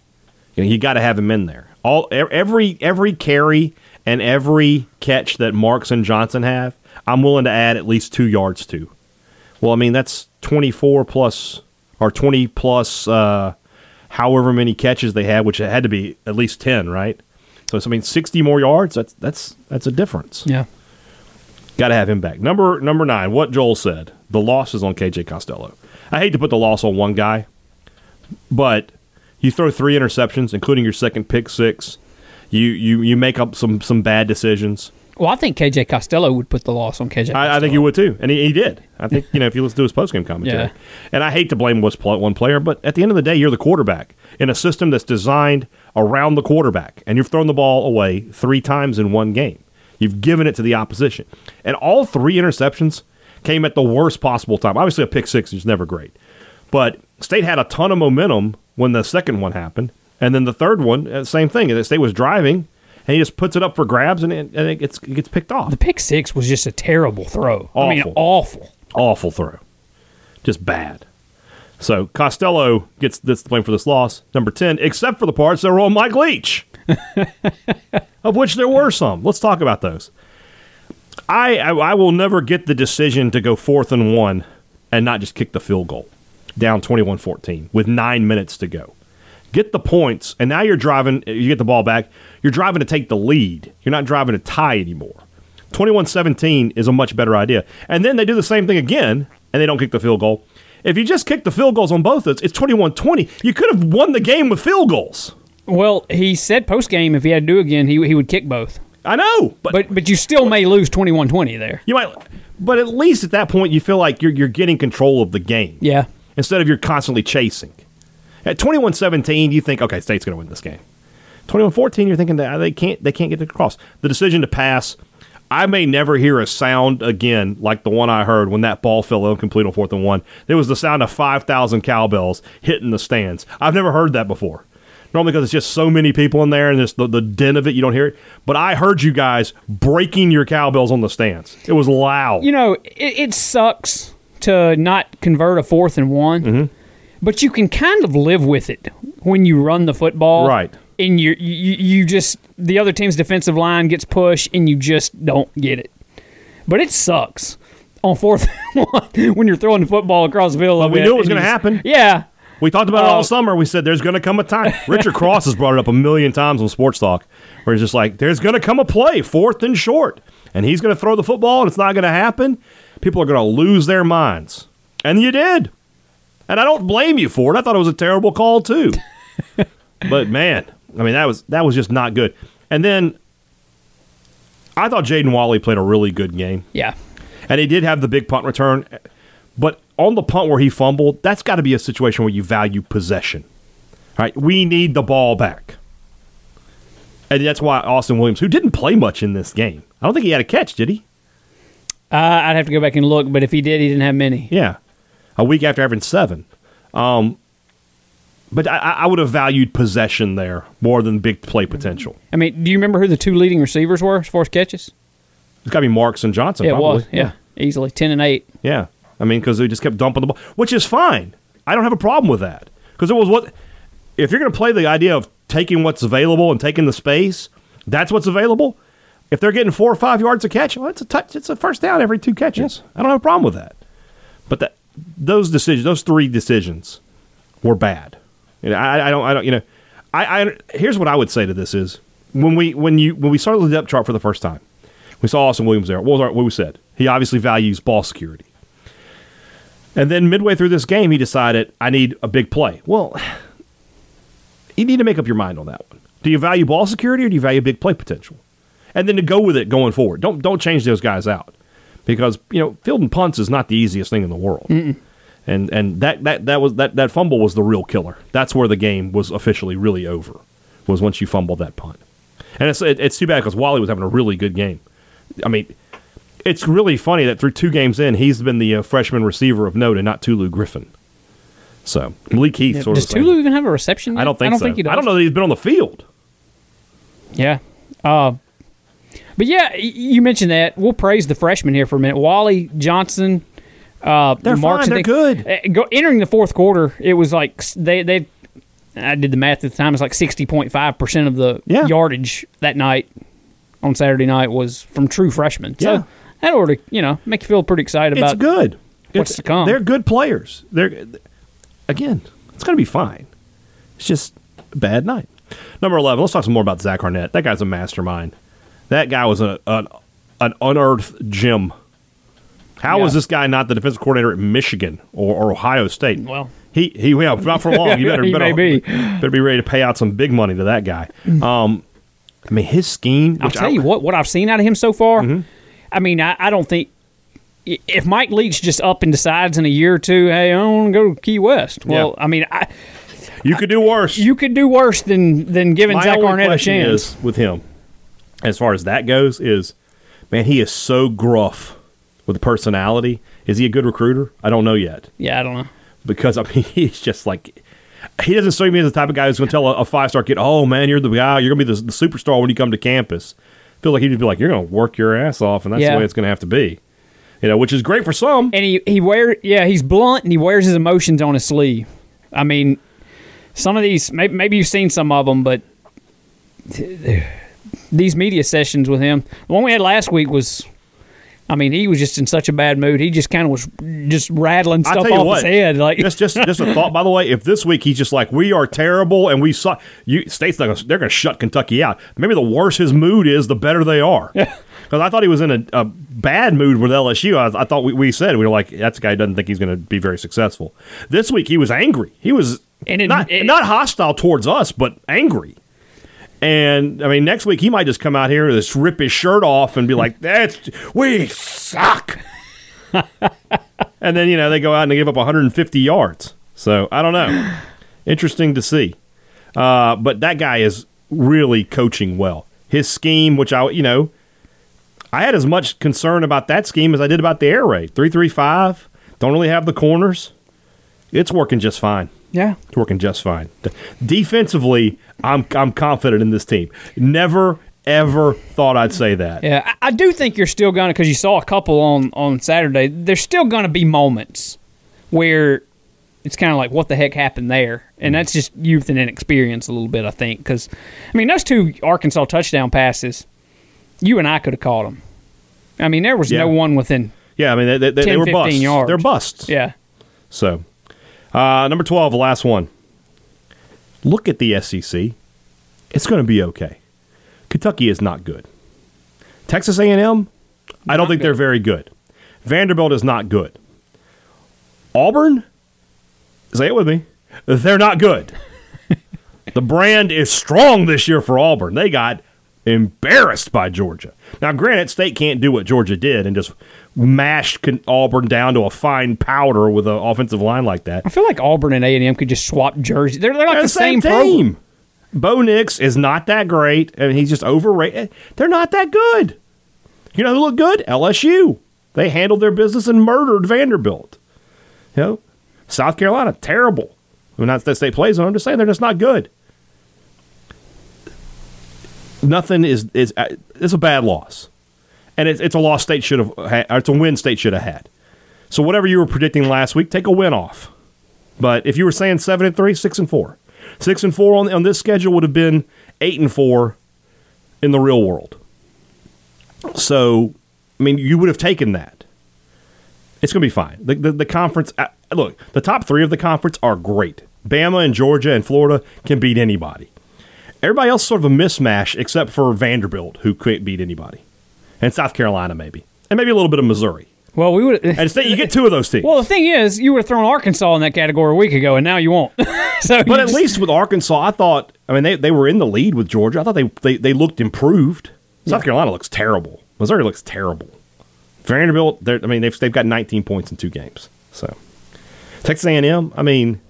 You know, you got to have him in there. All every every carry and every catch that Marks and Johnson have, I'm willing to add at least two yards to. Well, I mean that's 24 plus or 20 plus, uh, however many catches they had, which it had to be at least 10, right? So I mean, 60 more yards. That's that's that's a difference. Yeah. Got to have him back. Number number nine. What Joel said. The loss is on KJ Costello. I hate to put the loss on one guy, but you throw three interceptions, including your second pick six. You you you make up some some bad decisions. Well, I think KJ Costello would put the loss on KJ. I, I think he would too, and he, he did. I think you know if you listen to his postgame commentary. Yeah. And I hate to blame what's one player, but at the end of the day, you're the quarterback in a system that's designed around the quarterback, and you've thrown the ball away three times in one game. You've given it to the opposition, and all three interceptions came at the worst possible time. Obviously, a pick six is never great, but State had a ton of momentum when the second one happened, and then the third one, uh, same thing. The State was driving. And he just puts it up for grabs, and it, and it gets it gets picked off. The pick six was just a terrible throw. I mean, Awful. awful. awful throw, just bad. So Costello gets gets the blame for this loss. Number ten, except for the parts that were on Mike Leach, of which there were some. Let's talk about those. I, I I will never get the decision to go fourth and one and not just kick the field goal down 21-14 with nine minutes to go. Get the points, and now you're driving. You get the ball back. You're driving to take the lead. You're not driving to tie anymore. 21 17 is a much better idea. And then they do the same thing again, and they don't kick the field goal. If you just kick the field goals on both of it's 21 20. You could have won the game with field goals. Well, he said post game if he had to do again, he he would kick both. I know, but, But but you still may lose 21-20 there. you might. But at least at that point, you feel like you're, you're getting control of the game Yeah. instead of you're constantly chasing. At 21 17, you think, okay, State's going to win this game. 21 14, you're thinking that uh, they can't, they can't get it across. The decision to pass, I may never hear a sound again like the one I heard when that ball fell incomplete on fourth and one. There was the sound of 5,000 cowbells hitting the stands. I've never heard that before. Normally, because it's just so many people in there and just the, the din of it, you don't hear it. But I heard you guys breaking your cowbells on the stands. It was loud. You know, it, it sucks to not convert a fourth and one, Mm-hmm. but you can kind of live with it when you run the football. Right. And you, you, you just, the other team's defensive line gets pushed and you just don't get it. But it sucks on fourth and one when you're throwing the football across the field. But we bit knew it was gonna happen. Yeah. We talked about it Oh. all summer. We said there's going to come a time. Richard Cross has brought it up a million times on Sports Talk, where he's just like, there's going to come a play, fourth and short, and he's going to throw the football, and it's not going to happen. People are going to lose their minds. And you did. And I don't blame you for it. I thought it was a terrible call, too. but man, I mean, that was that was just not good. And then I thought Jaden Walley played a really good game. Yeah. And he did have the big punt return. But on the punt where he fumbled, that's got to be a situation where you value possession. All right, we need the ball back. And that's why Austin Williams, who didn't play much in this game, I don't think he had a catch, did he? Uh, I'd have to go back and look, but if he did, he didn't have many. Yeah, a week after having seven. Um, but I, I would have valued possession there more than big play potential. I mean, do you remember who the two leading receivers were as far as catches? It's got to be Marks and Johnson. Yeah, it probably. was. Yeah. Easily. 10 and 8. Yeah. I mean, because they just kept dumping the ball, which is fine. I don't have a problem with that. Because it was what, if you're going to play the idea of taking what's available and taking the space, that's what's available. If they're getting four or five yards a catch, well, it's a touch. It's a first down every two catches. I don't have a problem with that. But that those decisions, those three decisions, were bad. You know, I, I don't. I don't. You know, I, I. Here's what I would say to this is when we when you when we started the depth chart for the first time, we saw Austin Williams there. What was our, what we said? He obviously values ball security. And then midway through this game, he decided, I need a big play. Well, you need to make up your mind on that one. Do you value ball security or do you value big play potential? And then to go with it going forward. Don't don't change those guys out. Because, you know, fielding punts is not the easiest thing in the world. And and that, that that was that, that fumble was the real killer. That's where the game was officially really over. Was once you fumbled that punt. And it's it, it's too bad because Walley was having a really good game. I mean, it's really funny that through two games in, he's been the uh, freshman receiver of note and not Tulu Griffin. So Malik Heath sort Does of. Tulu even have a reception? I don't think I don't so. think he does. I don't know that he's been on the field. Yeah. Uh, but yeah, you mentioned that. We'll praise the freshmen here for a minute. Walley Johnson. Uh, They're Marks fine. They're good. Uh, go, entering the fourth quarter, it was like they they. I did the math at the time. It's like sixty point five percent of the Yeah. yardage that night on Saturday night was from true freshmen. Yeah. That ought to you know make you feel pretty excited about. It's good. what's It's- to come. They're good players. They're again. It's going to be fine. It's just a bad night. Number eleven. Let's talk some more about Zach Arnett. That guy's a mastermind. That guy was a, an an unearthed gem. How was Yeah. this guy not the defensive coordinator at Michigan or, or Ohio State? Well. he he yeah, not for long. You better He better, may be. better be ready to pay out some big money to that guy. Um, I mean, his scheme. I'll tell I- you what, what I've seen out of him so far. Mm-hmm. I mean, I, I don't think if Mike Leach just up and decides in a year or two, hey, I want to go to Key West. Well, Yeah. I mean, I, you could do worse. you could do worse than than giving My Zach Arnett a chance. is with him, as far as that goes, is man, he is so gruff with the personality. Is he a good recruiter? I don't know yet yeah, I don't know. because I mean he's just like he doesn't strike me as the type of guy who's going to tell a, a five star kid, "Oh man, you're the guy. You're going to be the, the superstar when you come to campus." Feel like he'd be like, "You're going to work your ass off, and that's Yeah. the way it's going to have to be." You know, which is great for some. And he he wear yeah, he's blunt and he wears his emotions on his sleeve. I mean, some of these maybe, maybe you've seen some of them, but these media sessions with him, the one we had last week was. I mean, he was just in such a bad mood. He just kind of was just rattling stuff off what, his head. Like, just just just a thought. By the way, if this week he's just like we are terrible and we saw you states they're going to shut Kentucky out. Maybe the worse his mood is, the better they are. Because I thought he was in a, a bad mood with LSU. I, I thought we, we said we were like that's a guy who doesn't think he's going to be very successful. This week he was angry. He was And it- not it- not hostile towards us, but angry. And I mean, next week he might just come out here and just rip his shirt off and be like, "That's we suck." and then you know they go out and they give up 150 yards. So I don't know. Interesting to see. Uh, but that guy is really coaching well. His scheme, which I you know, I had as much concern about that scheme as I did about the air raid. Three three five. Don't really have the corners. It's working just fine. Yeah, It's working just fine. Defensively, I'm I'm confident in this team. Never ever thought I'd say that. Yeah, I, I do think you're still gonna because you saw a couple on on Saturday. There's still gonna be moments where it's kind of like what the heck happened there, and mm-hmm. that's just youth and inexperience a little bit. I think because I mean those two Arkansas touchdown passes, you and I could have caught them. I mean there was Yeah. no one within. Yeah, I mean they, they, they 10, were 15 busts. yards. They're busts. Yeah, So, uh, number twelve, the last one. Look at the SEC. It's going to be okay. Kentucky is not good. Texas A&M, I don't think good. they're very good. Vanderbilt is not good. Auburn, say it with me, they're not good. the brand is strong this year for Auburn. They got embarrassed by Georgia. Now, granted, State can't do what Georgia did and just mash Con- Auburn down to a fine powder with an offensive line like that. I feel like Auburn and A and M could just swap jerseys. They're, they're like They're the, same, program. team. Bo Nix is not that great. I mean, he's just overrated. Eh, they're not that good. You know who look good? LSU. They handled their business and murdered Vanderbilt. You know, South Carolina, terrible. I mean, not that state plays them. I'm just saying they're just not good. Nothing is is uh, it's a bad loss, and it's it's a loss state should have. It's a win state should have had. So whatever you were predicting last week, take a win off. But if you were saying seven and three, six and four, six and four on on this schedule would have been eight and four in the real world. So, I mean, you would have taken that. It's going to be fine. The, the the conference. Uh, look, the top three of the conference are great. Bama and Georgia and Florida can beat anybody. Everybody else is sort of a mismatch except for Vanderbilt, who can't beat anybody, and South Carolina maybe, and maybe a little bit of Missouri. Well, we would. And state, you get two of those teams. Well, the thing is, you would have thrown Arkansas in that category a week ago, and now you won't. so, But at just- least with Arkansas, I thought. I mean, they, they were in the lead with Georgia. I thought they they, they looked improved. South Carolina looks terrible. Missouri looks terrible. Vanderbilt, I mean, they've they've got 19 points in two games. So Texas A&M, I mean,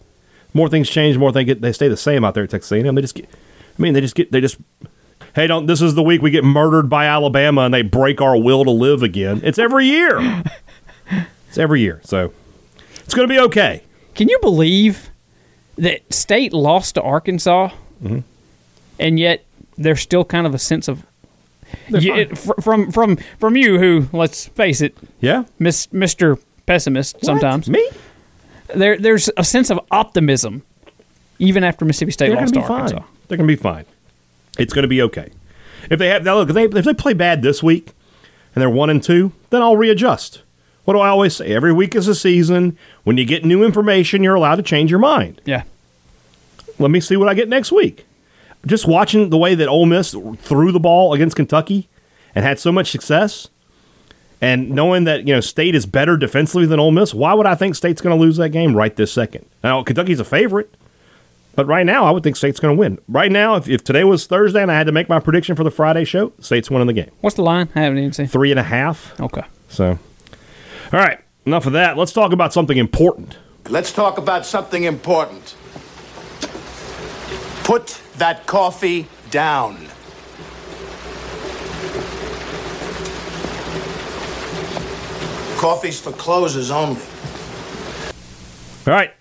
more things change, more things get, they stay the same out there at Texas A&M. They just get, I mean, they just get they just. Hey, don't! This is the week we get murdered by Alabama and they break our will to live again. It's every year. it's every year. So it's going to be okay. Can you believe that State lost to Arkansas, Mm-hmm. and yet there's still kind of a sense of you, it, from from from you, who let's face it, Yeah. Miss Mister Pessimist. Sometimes me. there there's a sense of optimism, even after Mississippi State They're lost to to Arkansas. fine. They're going to be fine. It's going to be okay. If they have now, look, if they, if they play bad this week and they're one and two, then I'll readjust. What do I always say? Every week is a season. When you get new information, you're allowed to change your mind. Yeah, Let me see what I get next week. Just watching the way that Ole Miss threw the ball against Kentucky and had so much success, and knowing that you know State is better defensively than Ole Miss, why would I think State's going to lose that game right this second? Now Kentucky's a favorite, But right now, I would think State's going to win. Right now, if, if today was Thursday and I had to make my prediction for the Friday show, State's winning the game. What's the line? I haven't even seen. Three and a half. Okay. So, all right, enough of that. Let's talk about something important. Let's talk about something important. Put that coffee down. Coffee's for closers only. All right.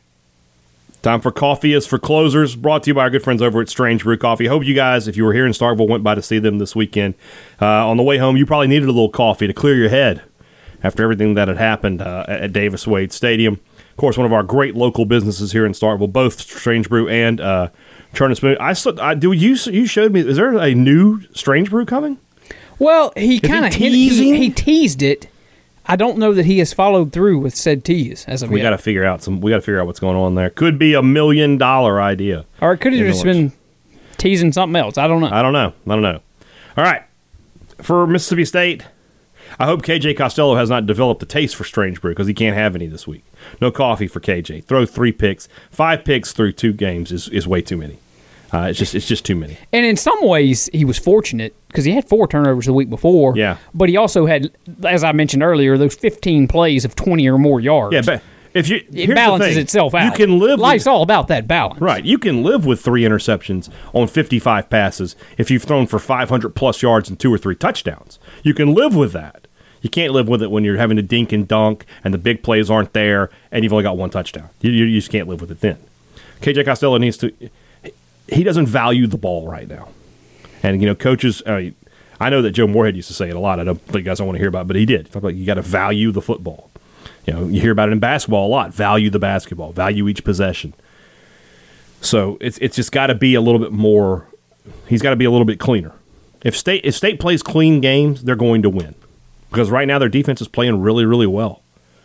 Time for coffee is for closers. Brought to you by our good friends over at Strange Brew Coffee. Hope you guys, if you were here in Starkville, went by to see them this weekend. Uh, on the way home, you probably needed a little coffee to clear your head after everything that had happened uh, at Davis Wade Stadium. Of course, one of our great local businesses here in Starkville, both Strange Brew and uh, Churn and Spoon. I, I do you you showed me. Is there a new Strange Brew coming? Well, he kind of he, he teased it I don't know that he has followed through with said tease as of we yet. got to figure out some. We got to figure out what's going on there. Could be a million dollar idea, or it could have just been teasing something else. I don't know. I don't know. I don't know. All right, for Mississippi State, I hope KJ Costello has not developed a taste for Strange Brew because he can't have any this week. No coffee for KJ. Throw three picks, five picks through two games is, is way too many. Uh, it's just it's just too many. And in some ways, he was fortunate because he had four turnovers the week before. Yeah. But he also had, as I mentioned earlier, those 15 plays of 20 or more yards. Yeah, but if you it balances itself out. You can live. Life's with, all about that balance. Right. You can live with three interceptions on 55 passes if you've thrown for 500 plus yards and two or three touchdowns. You can live with that. You can't live with it when you're having to dink and dunk and the big plays aren't there and you've only got one touchdown. You, you just can't live with it then. KJ Costello needs to he doesn't value the ball right now. And you know, coaches. Uh, I know that Joe Moorhead used to say it a lot. I don't think you guys don't want to hear about, it, but he did. About you got to value the football. You know, you hear about it in basketball a lot. Value the basketball. Value each possession. So it's it's just got to be a little bit more. He's got to be a little bit cleaner. If state if state plays clean games, they're going to win because right now their defense is playing really really well,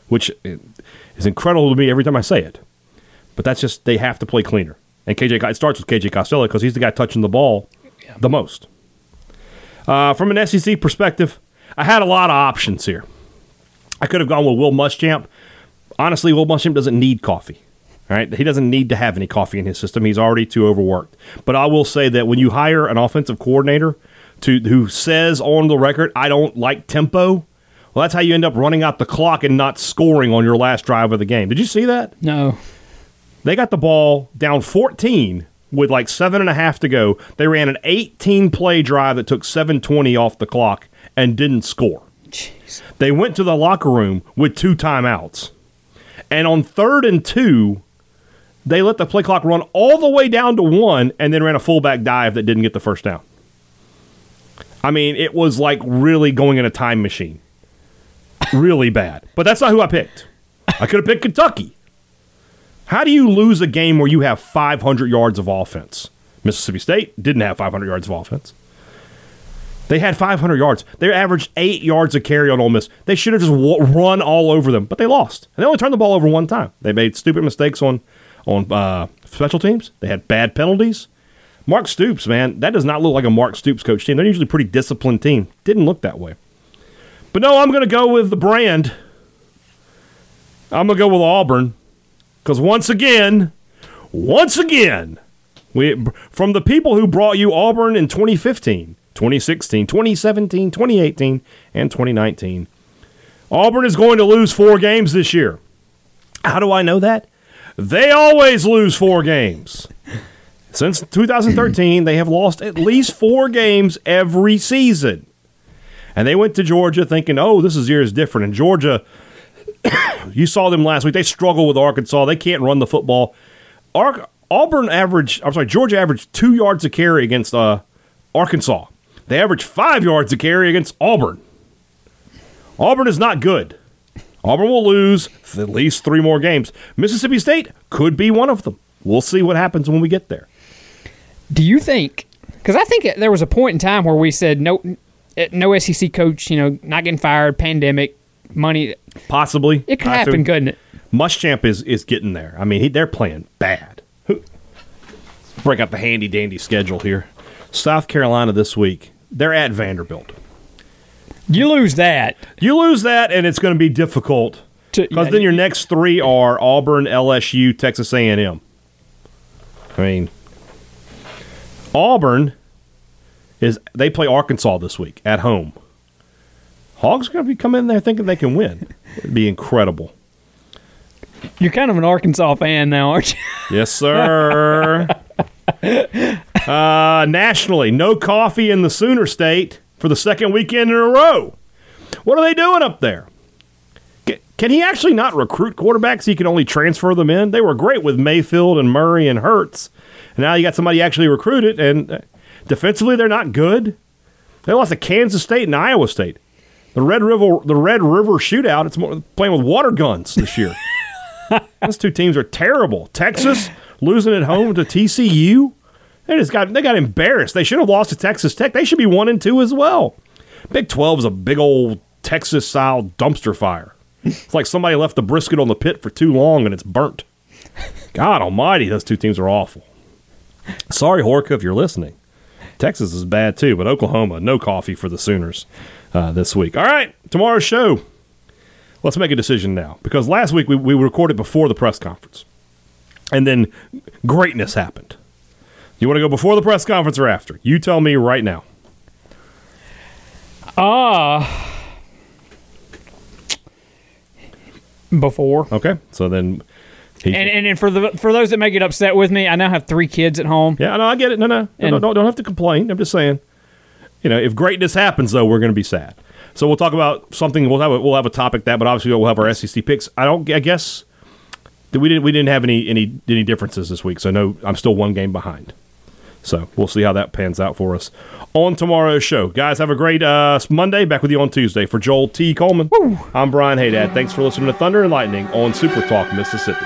which is incredible to me every time I say it. But that's just they have to play cleaner. And KJ, it starts with KJ Costello because he's the guy touching the ball yeah. the most. Uh, from an SEC perspective, I had a lot of options here. I could have gone with Will Muschamp. Honestly, Will Muschamp doesn't need coffee. Right? He doesn't need to have any coffee in his system. He's already too overworked. But I will say that when you hire an offensive coordinator to who says on the record, "I don't like tempo," well, that's how you end up running out the clock and not scoring on your last drive of the game. Did you see that? No. They got the ball down 14 with like seven and a half to go. They ran an 18 play drive that took 720 off the clock and didn't score. Jeez. They went to the locker room with two timeouts. And on third and two, they let the play clock run all the way down to one and then ran a fullback dive that didn't get the first down. I mean, it was like really going in a time machine. Really bad. But that's not who I picked. I could have picked Kentucky. How do you lose a game where you have 500 yards of offense? Mississippi State didn't have 500 yards of offense. They had 500 yards. They averaged eight yards a carry on Ole Miss. They should have just run all over them, but they lost. And they only turned the ball over one time. They made stupid mistakes on on uh, special teams. They had bad penalties. Mark Stoops, man, that does not look like a Mark Stoops coach team. They're usually a pretty disciplined team. Didn't look that way. But no, I'm going to go with the brand. I'm going to go with Auburn. Because once again, once again, we from the people who brought you Auburn in 2015, 2016, 2017, 2018, and 2019, Auburn is going to lose four games this year. How do I know that? They always lose four games. Since 2013, they have lost at least four games every season. And they went to Georgia thinking, oh, this is year is different. And Georgia you saw them last week. They struggle with Arkansas. They can't run the football. Ar- Auburn averaged, I'm sorry, Georgia averaged two yards a carry against uh, Arkansas. They averaged five yards a carry against Auburn. Auburn is not good. Auburn will lose at least three more games. Mississippi State could be one of them. We'll see what happens when we get there. Do you think? Because I think there was a point in time where we said no, no SEC coach, you know, not getting fired, pandemic, money. Possibly. It could happen, couldn't it? Muschamp is, is getting there. I mean, he, they're playing bad. Break out the handy dandy schedule here. South Carolina this week. They're at Vanderbilt. You lose that. You lose that, and it's going to be difficult because yeah, then your next three are Auburn, LSU, Texas A&M. I mean, Auburn is they play Arkansas this week at home. Hogs are going to be coming in there thinking they can win. It'd be incredible. You're kind of an Arkansas fan now, aren't you? Yes, sir. uh, nationally, no coffee in the Sooner State for the second weekend in a row. What are they doing up there? Can he actually not recruit quarterbacks? He can only transfer them in. They were great with Mayfield and Murray and Hurts. And now you got somebody actually recruited, and uh, defensively they're not good. They lost to Kansas State and Iowa State. The Red River, the Red River Shootout. It's more playing with water guns this year. Those two teams are terrible. Texas losing at home to TCU. They just got they got embarrassed. They should have lost to Texas Tech. They should be one and two as well. Big Twelve is a big old Texas style dumpster fire. It's like somebody left the brisket on the pit for too long and it's burnt. God Almighty, those two teams are awful. Sorry, Horka, if you're listening. Texas is bad too, but Oklahoma, no coffee for the Sooners uh, this week. All right, tomorrow's show. Let's make a decision now because last week we, we recorded before the press conference, and then greatness happened. You want to go before the press conference or after? You tell me right now. Ah. before. Okay, so then. He, And, and and for the for those that may get upset with me, I now have three kids at home. yeah, no, I get it. No, no, no, And- no, don't, don't have to complain. I'm just saying. You know, if greatness happens, though, we're going to be sad. So we'll talk about something. We'll have a, we'll have a topic that, but obviously we'll have our SEC picks. I don't. I guess that we didn't we didn't have any any any differences this week. So no, I'm still one game behind. So we'll see how that pans out for us on tomorrow's show. Guys, have a great uh, Monday. Back with you on Tuesday. For Joel T. Coleman, I'm Brian Haydad. Thanks for listening to Thunder and Lightning on Super Talk Mississippi.